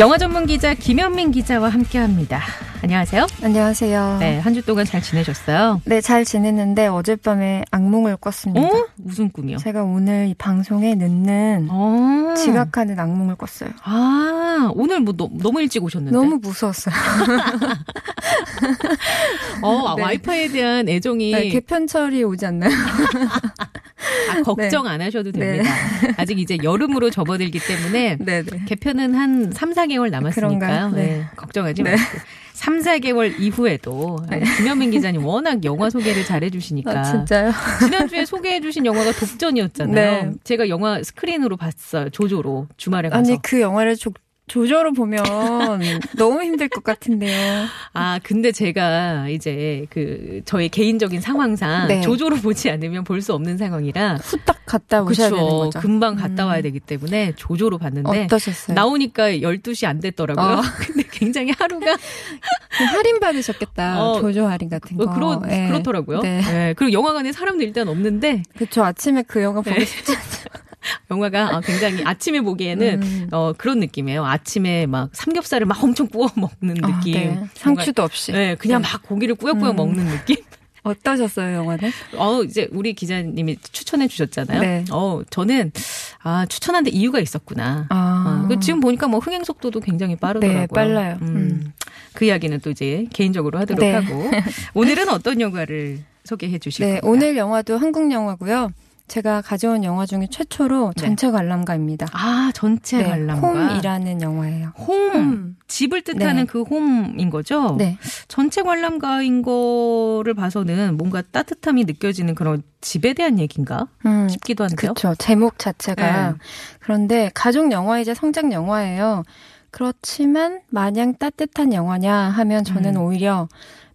영화 전문 기자 김현민 기자와 함께합니다. 안녕하세요. 안녕하세요. 네, 한 주 동안 잘 지내셨어요? 네, 잘 지냈는데 어젯밤에 악몽을 꿨습니다. 어? 무슨 꿈이요? 제가 오늘 이 방송에 늦는 어. 지각하는 악몽을 꿨어요. 아, 오늘 뭐 너, 너무 일찍 오셨는데. 너무 무서웠어요. 어, 네. 와이파이에 대한 애정이 네, 개편철이 오지 않나요? 아, 걱정 안 하셔도 네. 됩니다. 아직 이제 여름으로 접어들기 때문에 네, 네. 개편은 한 3, 4개월 남았으니까요. 네. 네. 걱정하지 네. 마시고. 3, 4개월 이후에도 김현민 기자님 워낙 영화 소개를 잘 해 주시니까. 아, 진짜요? 지난주에 소개해 주신 영화가 독전이었잖아요. 네. 제가 영화 스크린으로 봤어요. 조조로 주말에 가서. 아니, 그 영화를 조, 조조로 보면 너무 힘들 것 같은데요. 아, 근데 제가 이제 그 저의 개인적인 상황상 네. 조조로 보지 않으면 볼 수 없는 상황이라 후딱 갔다 오셔야 되는 그쵸. 거죠. 금방 갔다 음. 와야 되기 때문에 조조로 봤는데 어떠셨어요? 나오니까 12시 안 됐더라고요. 어. 근데 굉장히 하루가 할인 받으셨겠다. 어, 조조 할인 같은 거. 어, 그렇, 네. 그렇더라고요. 네. 네, 그리고 영화관에 사람도 일단 없는데 그쵸. 아침에 그 영화 보고 네. 싶지 않죠. 영화가 아, 굉장히 아침에 보기에는 음. 어, 그런 느낌이에요. 아침에 막 삼겹살을 막 엄청 구워 먹는 어, 느낌. 네. 상추도 없이. 네, 그냥 네. 막 고기를 꾸역꾸역 음. 먹는 느낌. 어떠셨어요, 영화는? 어, 이제 우리 기자님이 추천해 주셨잖아요. 네. 어, 저는 아, 추천한 데 이유가 있었구나. 아. 어, 그 지금 보니까 뭐 흥행 속도도 굉장히 빠르더라고요. 네, 빨라요. 음, 음. 그 이야기는 또 이제 개인적으로 하도록 네. 하고 오늘은 어떤 영화를 소개해 주실 네, 건가요? 오늘 영화도 한국 영화고요. 제가 가져온 영화 중에 최초로 네. 전체 관람가입니다. 아 전체 네, 관람가 홈이라는 영화예요. 홈. 홈. 집을 뜻하는 네. 그 홈인 거죠. 네, 전체 관람가인 거를 봐서는 뭔가 따뜻함이 느껴지는 그런 집에 대한 얘기인가 음, 싶기도 한데요. 그렇죠. 제목 자체가 네. 그런데 가족 영화이자 성장 영화예요. 그렇지만 마냥 따뜻한 영화냐 하면 저는 음. 오히려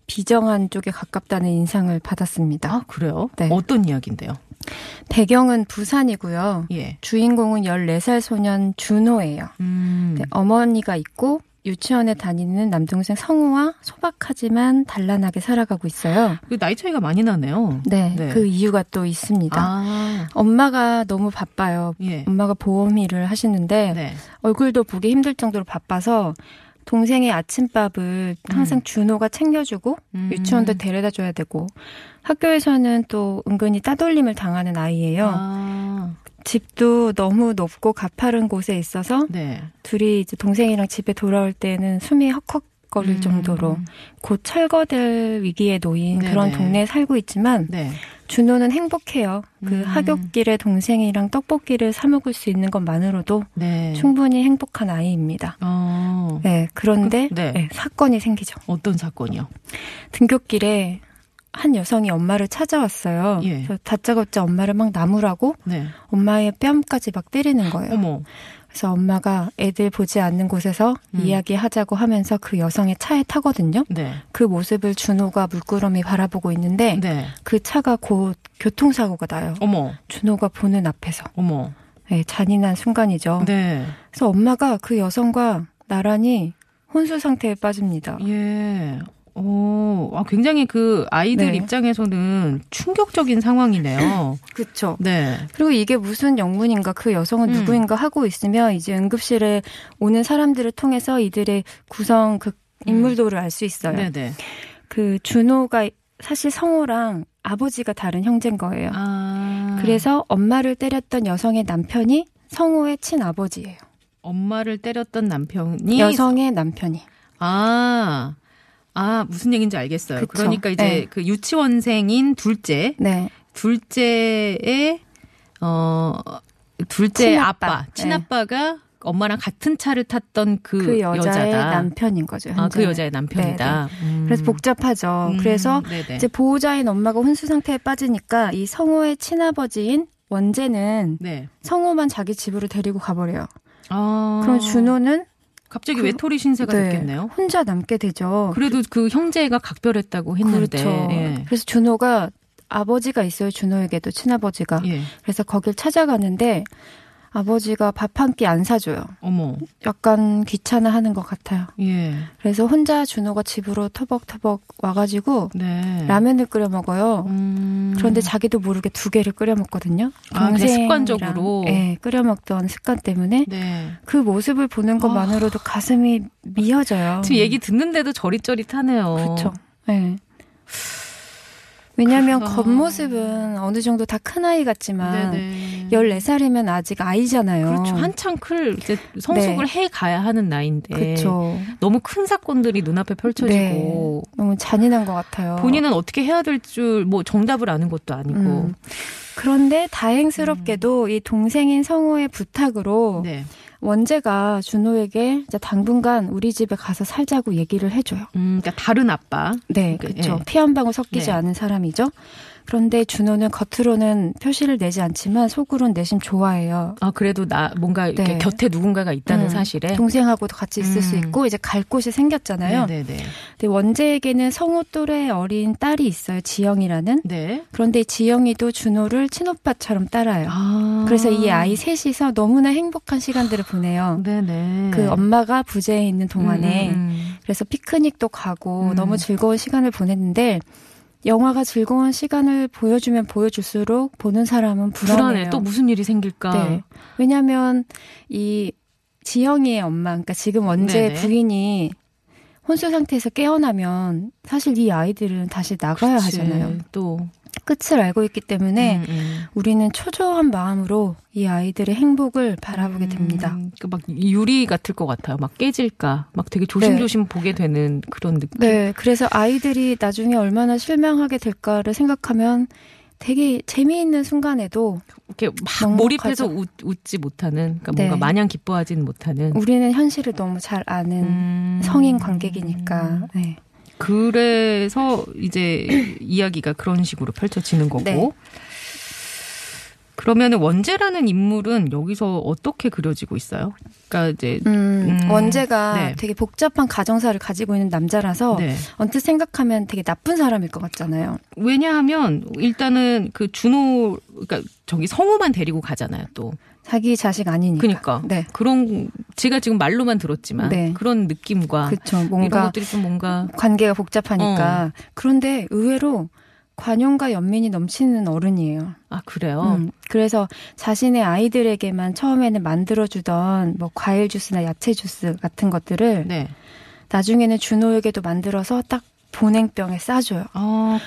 비정한 쪽에 가깝다는 인상을 받았습니다. 아 그래요? 네. 어떤 이야기인데요? 배경은 부산이고요. 예. 주인공은 14살 소년 준호예요. 음. 네, 어머니가 있고 유치원에 다니는 남동생 성우와 소박하지만 단란하게 살아가고 있어요. 그 나이 차이가 많이 나네요. 네, 네. 그 이유가 또 있습니다. 아, 엄마가 너무 바빠요. 예. 엄마가 보험 일을 하시는데 네. 얼굴도 보기 힘들 정도로 바빠서 동생의 아침밥을 항상 준호가 챙겨주고 음. 유치원도 데려다 줘야 되고 학교에서는 또 은근히 따돌림을 당하는 아이예요. 아, 집도 너무 높고 가파른 곳에 있어서 네. 둘이 이제 동생이랑 집에 돌아올 때는 숨이 헉헉 거릴 음. 정도로 곧 철거될 위기에 놓인 네네. 그런 동네에 살고 있지만 네. 준호는 행복해요. 그 음. 하굣길에 동생이랑 떡볶이를 사 먹을 수 있는 것만으로도 네. 충분히 행복한 아이입니다. 어, 네, 그런데 그- 네. 네, 사건이 생기죠. 어떤 사건이요? 등굣길에 한 여성이 엄마를 찾아왔어요. 예. 다짜고짜 엄마를 막 나무라고 네. 엄마의 뺨까지 막 때리는 거예요. 어머. 그래서 엄마가 애들 보지 않는 곳에서 음. 이야기하자고 하면서 그 여성의 차에 타거든요. 네. 그 모습을 준호가 물끄러미 바라보고 있는데 네. 그 차가 곧 교통사고가 나요. 어머. 준호가 보는 앞에서. 어머. 네, 잔인한 순간이죠. 네. 그래서 엄마가 그 여성과 나란히 혼수 상태에 빠집니다. 예. 오, 아, 굉장히 그 아이들 네. 입장에서는 충격적인 상황이네요. 그렇죠. 네. 그리고 이게 무슨 영문인가 그 여성은 음. 누구인가 하고 있으면 이제 응급실에 오는 사람들을 통해서 이들의 구성 그 인물도를 알수 있어요. 네네. 그 준호가 사실 성호랑 아버지가 다른 형제인 거예요. 아. 그래서 엄마를 때렸던 여성의 남편이 성호의 친아버지예요. 엄마를 때렸던 남편이 여성의 남편이. 아. 아, 무슨 얘기인지 알겠어요. 그쵸. 그러니까 이제 네. 그 유치원생인 둘째, 네. 둘째의 어 둘째 친아빠. 아빠, 네. 친아빠가 엄마랑 같은 차를 탔던 그, 그, 여자의 여자다. 남편인 거죠. 아, 그 현재는. 여자의 남편이다. 음. 그래서 복잡하죠. 음, 그래서 네네. 이제 보호자인 엄마가 혼수 상태에 빠지니까 이 성호의 친아버지인 원재는 네. 성호만 자기 집으로 데리고 가버려요. 아. 그럼 준호는 갑자기 그- 외톨이 신세가 네, 됐겠네요. 혼자 남게 되죠. 그래도 그 형제가 각별했다고 했는데. 그렇죠. 예. 그래서 준호가 아버지가 있어요. 준호에게도 친아버지가. 예. 그래서 거길 찾아가는데 아버지가 밥 한 끼 안 사줘요. 어머. 약간 귀찮아 하는 것 같아요. 예. 그래서 혼자 준호가 집으로 터벅터벅 와가지고 네. 라면을 끓여 먹어요. 음. 그런데 자기도 모르게 두 개를 끓여 먹거든요. 아, 습관적으로? 예, 끓여 먹던 습관 때문에 네. 그 모습을 보는 것만으로도 가슴이 미어져요. 지금 얘기 듣는데도 저릿저릿하네요. 그렇죠. 예. 왜냐하면 아. 겉모습은 어느 정도 다 큰 아이 같지만 네네. 14살이면 아직 아이잖아요. 그렇죠. 한창 클 이제 성숙을 해 가야 하는 나이인데 네. 그렇죠. 너무 큰 사건들이 눈앞에 펼쳐지고 너무 잔인한 것 같아요. 본인은 어떻게 해야 될 줄 뭐 정답을 아는 것도 아니고. 음. 그런데 다행스럽게도 이 동생인 성호의 부탁으로 네. 원재가 준호에게 이제 당분간 우리 집에 가서 살자고 얘기를 해줘요. 음, 그러니까 다른 아빠. 네, 그, 그렇죠. 예. 피한 방울 섞이지 네. 않은 사람이죠. 그런데 준호는 겉으로는 표시를 내지 않지만 속으로는 내심 좋아해요. 아 그래도 나 뭔가 이렇게 네. 곁에 누군가가 있다는 음, 사실에. 동생하고도 같이 있을 수 음. 있고 이제 갈 곳이 생겼잖아요. 네네네. 근데 원재에게는 성호 또래 어린 딸이 있어요. 지영이라는. 네. 그런데 지영이도 준호를 친오빠처럼 따라요. 아. 그래서 이 아이 셋이서 너무나 행복한 시간들을 보내요. 네네. 그 엄마가 부재에 있는 동안에 음, 음, 그래서 피크닉도 가고 음. 너무 즐거운 시간을 보냈는데 영화가 즐거운 시간을 보여주면 보여줄수록 보는 사람은 음. 불안해요. 불안해. 또 무슨 일이 생길까. 네. 왜냐하면 이 지영이의 엄마, 그러니까 지금 원재. 부인이 혼수 상태에서 깨어나면 사실 이 아이들은 다시 나가야 그치. 하잖아요. 또. 끝을 알고 있기 때문에 음, 음. 우리는 초조한 마음으로 이 아이들의 행복을 바라보게 됩니다. 음, 그막 유리 같을 것 같아요. 막 깨질까. 막 되게 조심조심 보게 되는 그런 느낌. 네, 그래서 아이들이 나중에 얼마나 실망하게 될까를 생각하면 되게 재미있는 순간에도 이렇게 막. 몰입해서 웃, 웃지 못하는, 그러니까 뭔가 네. 마냥 기뻐하지는 못하는. 우리는 현실을 너무 잘 아는 음. 성인 관객이니까. 네. 그래서 이제 이야기가 그런 식으로 펼쳐지는 거고. 네. 그러면 원재라는 인물은 여기서 어떻게 그려지고 있어요? 그러니까 이제 음, 음, 원재가 네. 되게 복잡한 가정사를 가지고 있는 남자라서 네. 언뜻 생각하면 되게 나쁜 사람일 것 같잖아요. 왜냐하면 일단은 그 준호 그러니까 저기 성우만 데리고 가잖아요, 또. 자기 자식 아니니까. 그러니까 네. 그런 제가 지금 말로만 들었지만 네. 그런 느낌과. 이런 뭔가 것들이 좀 뭔가 관계가 복잡하니까. 어. 그런데 의외로 관용과 연민이 넘치는 어른이에요. 아 그래요. 음, 그래서 자신의 아이들에게만 처음에는 만들어주던 뭐 과일 주스나 야채 주스 같은 것들을 네. 나중에는 준호에게도 만들어서 딱 보냉병에 싸줘요. 아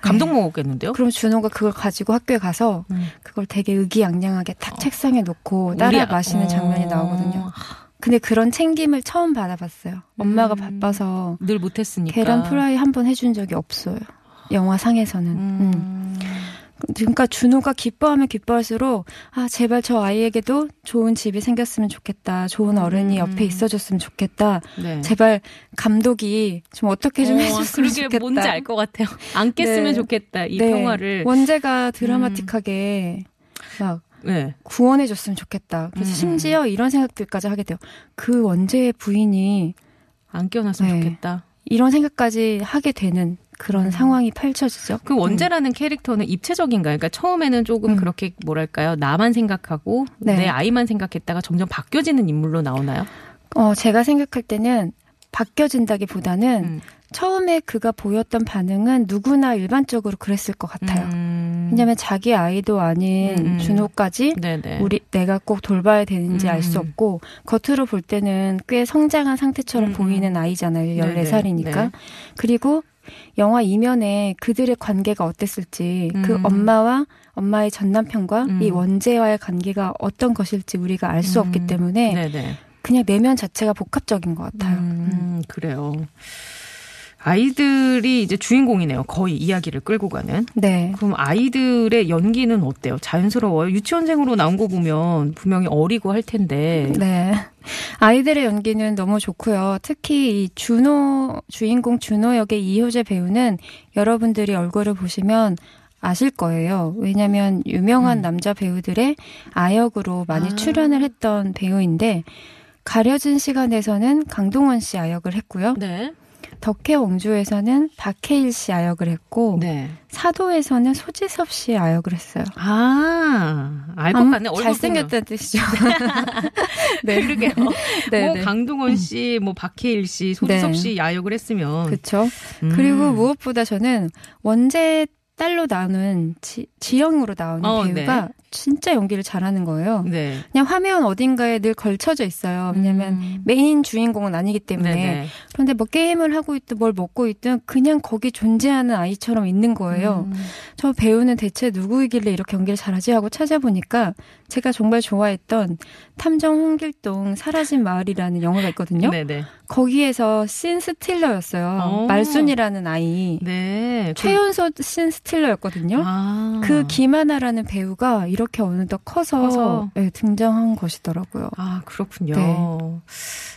감동 먹었겠는데요? 그럼 준호가 그걸 가지고 학교에 가서 음. 그걸 되게 의기양양하게 탁 책상에 놓고 우리 따라 아- 마시는 어. 장면이 나오거든요. 근데 그런 챙김을 처음 받아봤어요. 엄마가 음. 바빠서 늘 못했으니까. 계란 프라이 한 번 해준 적이 없어요. 영화상에서는. 음. 음. 그러니까 준호가 기뻐하면 기뻐할수록 아 제발 저 아이에게도 좋은 집이 생겼으면 좋겠다. 좋은 어른이 음. 옆에 있어줬으면 좋겠다. 네. 제발 감독이 좀 어떻게 좀 어, 해줬으면 그러게 좋겠다. 뭔지 알 것 같아요. 안 깼으면 네. 좋겠다. 이 네. 평화를. 원재가 드라마틱하게 막 네. 구원해줬으면 좋겠다. 그래서 음. 심지어 이런 생각들까지 하게 돼요. 그 원재의 부인이 안 깨어났으면 네. 좋겠다. 이런 생각까지 하게 되는 그런 음. 상황이 펼쳐지죠. 그 원재라는 캐릭터는 입체적인가요? 그러니까 처음에는 조금 음. 그렇게 뭐랄까요? 나만 생각하고 네. 내 아이만 생각했다가 점점 바뀌어지는 인물로 나오나요? 어, 제가 생각할 때는 바뀌어진다기보다는 음. 처음에 그가 보였던 반응은 누구나 일반적으로 그랬을 것 같아요. 음. 왜냐하면 자기 아이도 아닌 음. 준호까지 네네. 우리 내가 꼭 돌봐야 되는지 알수 음. 없고 겉으로 볼 때는 꽤 성장한 상태처럼 음. 보이는 아이잖아요. 네네. 14살이니까. 네. 그리고 영화 이면에 그들의 관계가 어땠을지 그 음. 엄마와 엄마의 전 남편과 음. 이 원재와의 관계가 어떤 것일지 우리가 알수 음. 없기 때문에 네네. 그냥 내면 자체가 복합적인 것 같아요. 음. 음, 그래요. 아이들이 이제 주인공이네요. 거의 이야기를 끌고 가는. 네. 그럼 아이들의 연기는 어때요? 자연스러워요? 유치원생으로 나온 거 보면 분명히 어리고 할 텐데. 네. 아이들의 연기는 너무 좋고요. 특히 이 준호, 주인공 준호 역의 이효재 배우는 여러분들이 얼굴을 보시면 아실 거예요. 왜냐면 유명한 음. 남자 배우들의 아역으로 많이 아. 출연을 했던 배우인데 가려진 시간에서는 강동원 씨 아역을 했고요. 네. 덕혜 왕주에서는 박해일 씨 아역을 했고 네. 사도에서는 소지섭 씨 아역을 했어요. 아, 알것 음, 같네. 잘생겼다는 뜻이죠. 네. 그러게요. 네, 뭐 네. 강동원 씨, 뭐 박해일 씨, 소지섭 네. 씨 야역을 했으면 그렇죠. 음. 그리고 무엇보다 저는 원제 딸로 나오는 지, 지영으로 나오는 어, 배우가 진짜 연기를 잘하는 거예요. 네. 그냥 화면 어딘가에 늘 걸쳐져 있어요. 왜냐면 음. 메인 주인공은 아니기 때문에. 네네. 그런데 뭐 게임을 하고 있든 뭘 먹고 있든 그냥 거기 존재하는 아이처럼 있는 거예요. 음. 저 배우는 대체 누구이길래 이렇게 연기를 잘하지 하고 찾아보니까 제가 정말 좋아했던 탐정 홍길동 사라진 마을이라는 영화가 있거든요. 네네. 거기에서 신 스틸러였어요. 어. 말순이라는 아이. 네. 그- 최연소 신 스틸러였거든요. 아. 그 김하나라는 배우가 이렇게 어느덧 커서, 커서. 네, 등장한 것이더라고요. 아, 그렇군요. 네.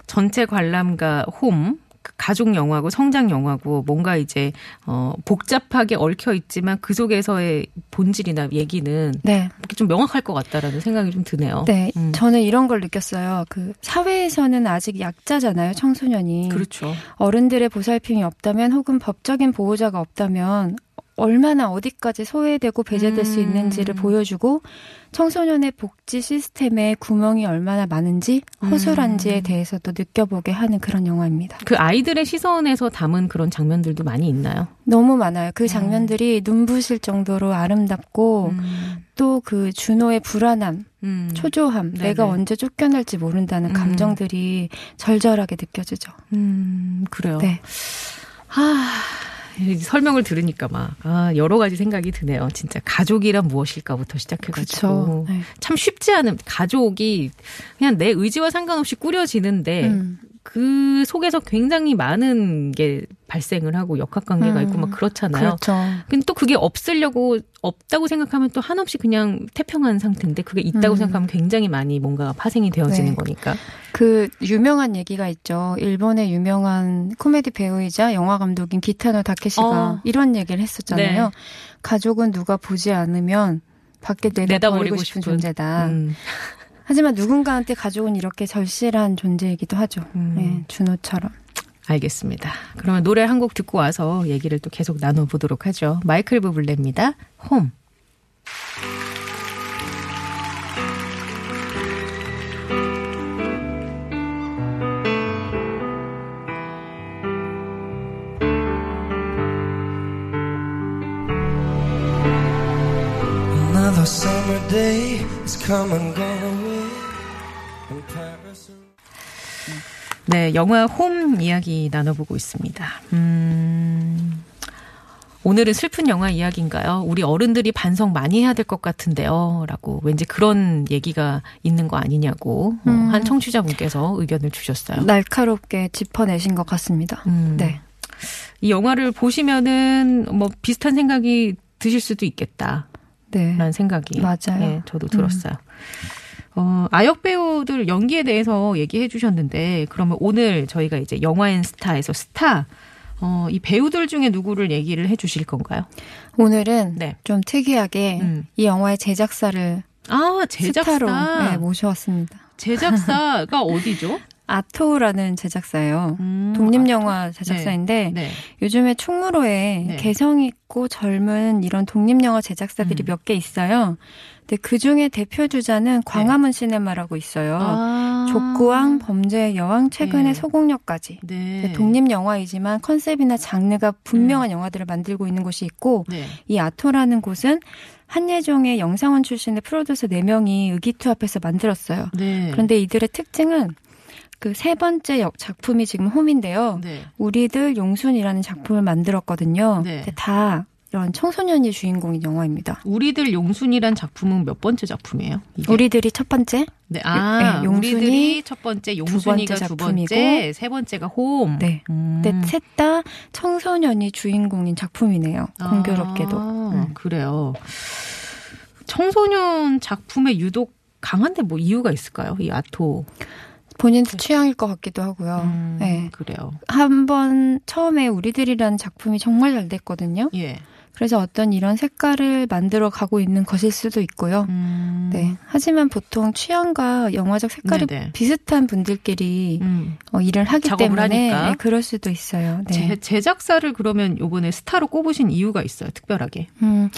전체 관람가 홈그 가족 영화고 성장 영화고 뭔가 이제 어 복잡하게 얽혀 있지만 그 속에서의 본질이나 얘기는 네. 좀 명확할 것 같다라는 생각이 좀 드네요. 네. 음. 저는 이런 걸 느꼈어요. 그 사회에서는 아직 약자잖아요, 청소년이. 그렇죠. 어른들의 보살핌이 없다면 혹은 법적인 보호자가 없다면 얼마나 어디까지 소외되고 배제될 수 음. 있는지를 보여주고 청소년의 복지 시스템에 구멍이 얼마나 많은지 허술한지에 음. 대해서도 느껴보게 하는 그런 영화입니다. 그 아이들의 시선에서 담은 그런 장면들도 많이 있나요? 너무 많아요. 그 장면들이 눈부실 정도로 아름답고 음. 또그 준호의 불안함, 음. 초조함, 네네. 내가 언제 쫓겨날지 모른다는 음. 감정들이 절절하게 느껴지죠. 음, 그래요. 네. 아, 이 설명을 들으니까 막, 아, 여러 가지 생각이 드네요. 진짜 가족이란 무엇일까부터 시작해가지고. 네. 참 쉽지 않은, 가족이 그냥 내 의지와 상관없이 꾸려지는데, 음. 그 속에서 굉장히 많은 게 발생을 하고 역학 관계가 음. 있고 막 그렇잖아요. 그렇죠. 근데 또 그게 없으려고 없다고 생각하면 또 한없이 그냥 태평한 상태인데 그게 있다고 음. 생각하면 굉장히 많이 뭔가 파생이 되어지는 네. 거니까. 그 유명한 얘기가 있죠. 일본의 유명한 코미디 배우이자 영화 감독인 기타노 다케시가 어. 이런 얘기를 했었잖아요. 네. 가족은 누가 보지 않으면 밖에 내다버리고 내다버리고 싶은, 싶은. 존재다. 음. 하지만 누군가한테 가족은 이렇게 절실한 존재이기도 하죠. 음. 네, 준호처럼. 알겠습니다. 그러면 노래 한 곡 듣고 와서 얘기를 또 계속 나눠보도록 하죠. 마이클 부블레입니다. 홈. 네, 영화 홈 이야기 나눠보고 있습니다. 음, 오늘은 슬픈 영화 이야기인가요? 우리 어른들이 반성 많이 해야 될 것 같은데요. 라고 왠지 그런 얘기가 있는 거 아니냐고 어, 음. 한 청취자분께서 의견을 주셨어요. 날카롭게 짚어내신 것 같습니다. 음, 네. 이 영화를 보시면은 뭐 비슷한 생각이 드실 수도 있겠다라는 네. 생각이 맞아요. 예, 저도 들었어요. 어, 아역 배우들 연기에 대해서 얘기해 주셨는데 그러면 오늘 저희가 이제 영화인 스타에서 스타 어, 이 배우들 중에 누구를 얘기를 해 주실 건가요? 오늘은 네. 좀 특이하게 음. 이 영화의 제작사를 아, 제작사. 스타로 네, 모셔왔습니다. 제작사가 어디죠? 아토라는 제작사예요. 음, 독립영화 제작사인데 네. 요즘에 충무로에 네. 개성 있고 젊은 이런 독립영화 제작사들이 음. 몇개 있어요. 근데 그 중에 대표 주자는 광화문 시네마라고 있어요. 네. 아. 족구왕, 범죄의 여왕, 최근에 네. 소공역까지. 네. 독립 영화이지만 컨셉이나 장르가 분명한 영화들을 만들고 있는 곳이 있고 네. 이 아토라는 곳은 한예종의 영상원 출신의 프로듀서 4명이 의기투합해서 만들었어요. 네. 그런데 이들의 특징은 그 세 번째 역 작품이 지금 홈인데요. 네. 우리들 용순이라는 작품을 만들었거든요. 네. 다 이런 청소년이 주인공인 영화입니다. 우리들 용순이란 작품은 몇 번째 작품이에요? 이게? 우리들이 첫 번째, 네, 아, 네, 용순이 우리들이 첫 번째, 용순이가 번째 두 번째, 세 번째가 홈. 네. 음. 근데 셋다 청소년이 주인공인 작품이네요. 공교롭게도. 아, 음. 그래요. 청소년 작품에 유독 강한데 뭐 이유가 있을까요? 이 아토. 본인 취향일 것 같기도 하고요. 음, 네. 그래요. 한 번 처음에 우리들이라는 작품이 정말 잘 됐거든요. 예. 그래서 어떤 이런 색깔을 만들어 가고 있는 것일 수도 있고요. 음. 네. 하지만 보통 취향과 영화적 색깔이 네네. 비슷한 분들끼리 음. 어, 일을 하기 때문에. 네, 그럴 수도 있어요. 네. 제, 제작사를 그러면 요번에 스타로 꼽으신 이유가 있어요, 특별하게. 음,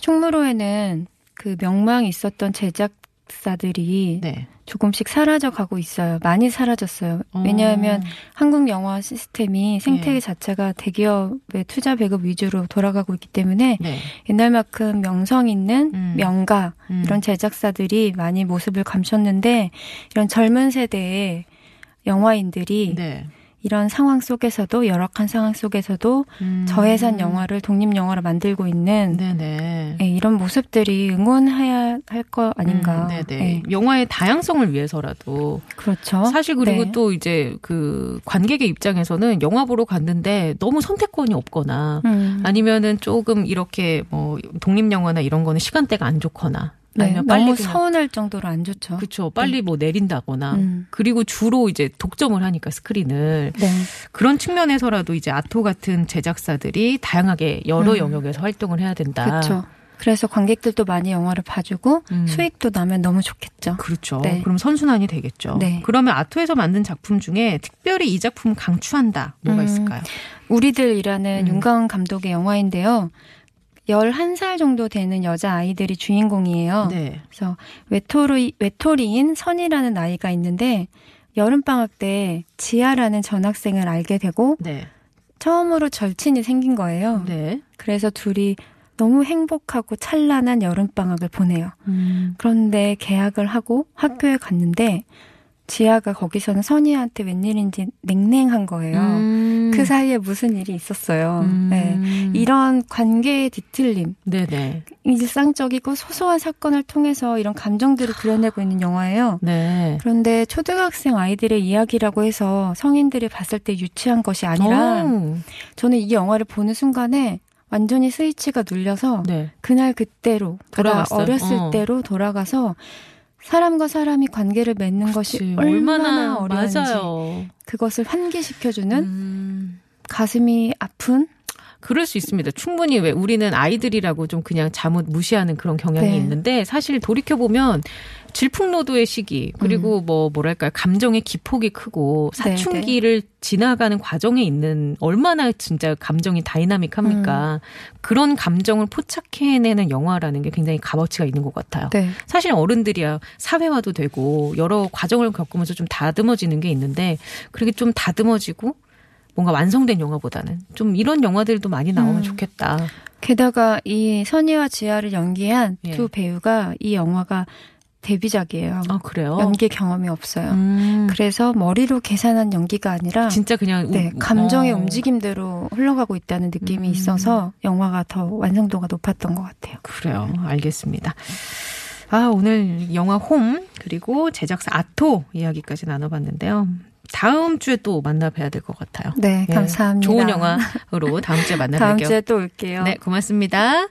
충무로에는 그 명망이 있었던 제작사들이 네. 조금씩 사라져 가고 있어요. 많이 사라졌어요. 왜냐하면 어. 한국 영화 시스템이 생태계 예. 자체가 대기업의 투자 배급 위주로 돌아가고 있기 때문에 네. 옛날만큼 명성 있는 음. 명가 음. 이런 제작사들이 많이 모습을 감췄는데 이런 젊은 세대의 영화인들이 네. 이런 상황 속에서도 열악한 상황 속에서도 음. 저예산 영화를 독립 영화로 만들고 있는 네네. 네, 이런 모습들이 응원해야 할 거 아닌가. 음, 네네. 네, 영화의 다양성을 위해서라도 그렇죠. 사실 그리고 네. 또 이제 그 관객의 입장에서는 영화 보러 갔는데 너무 선택권이 없거나 음. 아니면은 조금 이렇게 뭐 독립 영화나 이런 거는 시간대가 안 좋거나 네, 아니면 빨리 너무 그냥 서운할 정도로 안 좋죠. 그렇죠. 빨리 뭐 내린다거나 음. 그리고 주로 이제 독점을 하니까 스크린을 네. 그런 측면에서라도 이제 아토 같은 제작사들이 다양하게 여러 음. 영역에서 활동을 해야 된다. 그렇죠. 그래서 관객들도 많이 영화를 봐주고 음. 수익도 나면 너무 좋겠죠. 그렇죠. 네. 그럼 선순환이 되겠죠. 네. 그러면 아토에서 만든 작품 중에 특별히 이 작품을 강추한다. 뭐가 음. 있을까요? 우리들이라는 음. 윤가은 감독의 영화인데요. 11살 정도 되는 여자 아이들이 주인공이에요. 네. 그래서 외톨이, 외톨이인 선이라는 아이가 있는데 여름방학 때 지아라는 전학생을 알게 되고 네. 처음으로 절친이 생긴 거예요. 네. 그래서 둘이 너무 행복하고 찬란한 여름방학을 보내요. 음. 그런데 계약을 하고 학교에 갔는데 지아가 거기서는 선이한테 웬일인지 냉랭한 거예요. 음. 그 사이에 무슨 일이 있었어요. 음. 네. 이런 관계의 뒤틀림, 네네. 일상적이고 소소한 사건을 통해서 이런 감정들을 그려내고 있는 영화예요. 네. 그런데 초등학생 아이들의 이야기라고 해서 성인들이 봤을 때 유치한 것이 아니라 오. 저는 이 영화를 보는 순간에 완전히 스위치가 눌려서 네. 그날 그때로 내가 돌아갔어요. 어렸을 어. 때로 돌아가서 사람과 사람이 관계를 맺는 것이 그치. 얼마나, 어려운지 맞아요. 그것을 환기시켜주는 음. 가슴이 아픈 그럴 수 있습니다. 충분히 왜 우리는 아이들이라고 좀 그냥 잘못 무시하는 그런 경향이 네. 있는데 사실 돌이켜 보면 질풍노도의 시기 그리고 뭐 뭐랄까요 감정의 기폭이 크고 음. 네, 사춘기를 지나가는 과정에 있는 얼마나 진짜 감정이 다이나믹합니까 그런 감정을 포착해내는 영화라는 게 굉장히 값어치가 있는 것 같아요. 네. 사실 어른들이야 사회화도 되고 여러 과정을 겪으면서 좀 다듬어지는 게 있는데 그렇게 좀 다듬어지고 뭔가 완성된 영화보다는 좀 이런 영화들도 많이 나오면 음. 좋겠다. 게다가 이 선희와 지아를 연기한 예. 두 배우가 이 영화가 데뷔작이에요. 아 그래요? 연기 경험이 없어요. 음, 그래서 머리로 계산한 연기가 아니라 진짜 그냥 네, 우- 감정의 어, 움직임대로 흘러가고 있다는 느낌이 음. 있어서 영화가 더 완성도가 높았던 것 같아요. 그래요. 알겠습니다. 아 오늘 영화 홈 그리고 제작사 아토 이야기까지 나눠봤는데요. 다음 주에 또 만나 뵈야 될 것 같아요. 네, 예, 감사합니다. 좋은 영화로 다음 주에 만나 다음 뵐게요. 주에 또 올게요. 네, 고맙습니다.